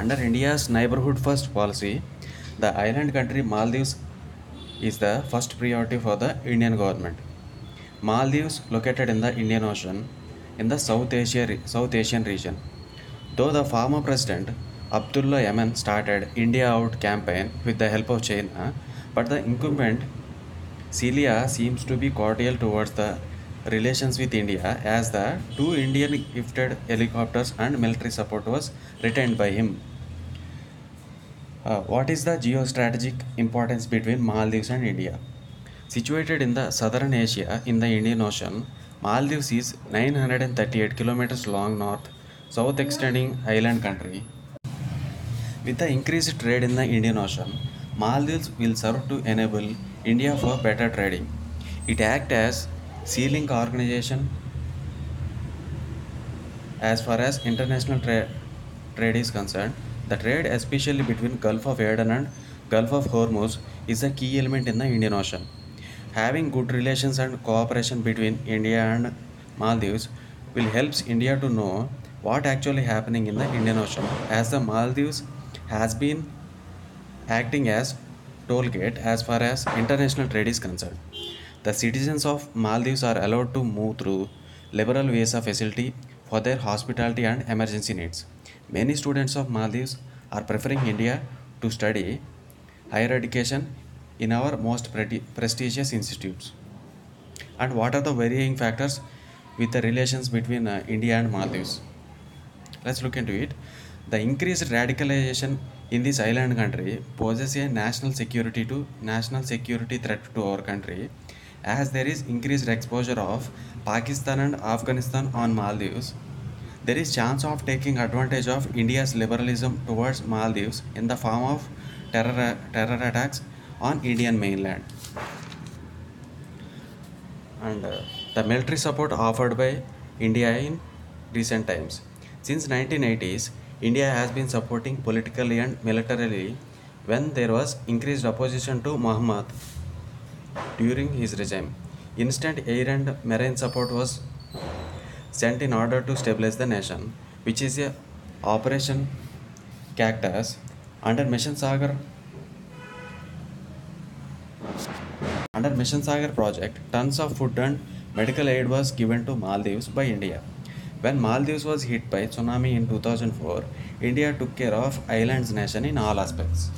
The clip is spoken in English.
Under India's neighborhood first policy, the island country Maldives is the first priority for the Indian government. Maldives, located in the Indian Ocean, in the South, Asia, South Asian region. Though the former president Abdullah Yemen started India Out campaign with the help of China, but the incumbent Celia seems to be cordial towards the relations with India as the two Indian gifted helicopters and military support was retained by him. Uh, what is the geostrategic importance between Maldives and India? Situated in the southern Asia in the Indian Ocean, Maldives is 938 kilometers long north-south extending island country. With the increased trade in the Indian Ocean, Maldives will serve to enable India for better trading. It acts as sea link organization as far as international trade is concerned. The trade, especially between Gulf of Aden and Gulf of Hormuz, is a key element in the Indian Ocean. Having good relations and cooperation between India and Maldives will help India to know what actually happening in the Indian Ocean, as the Maldives has been acting as toll gate as far as international trade is concerned. The citizens of Maldives are allowed to move through liberal visa facility for their hospitality and emergency needs. Many students of Maldives are preferring India to study higher education in our most prestigious institutes. And what are the varying factors with the relations between uh, India and Maldives? Let's look into it. The increased radicalization in this island country poses a national security to national security threat to our country as there is increased exposure of Pakistan and Afghanistan on Maldives there is chance of taking advantage of India's liberalism towards Maldives in the form of terror, terror attacks on Indian mainland. And uh, the military support offered by India in recent times. Since 1980s, India has been supporting politically and militarily when there was increased opposition to Muhammad during his regime. Instant air and marine support was sent in order to stabilize the nation, which is a Operation Cactus under Mission Sagar under Mission Sagar project, tons of food and medical aid was given to Maldives by India. When Maldives was hit by tsunami in 2004, India took care of island's nation in all aspects.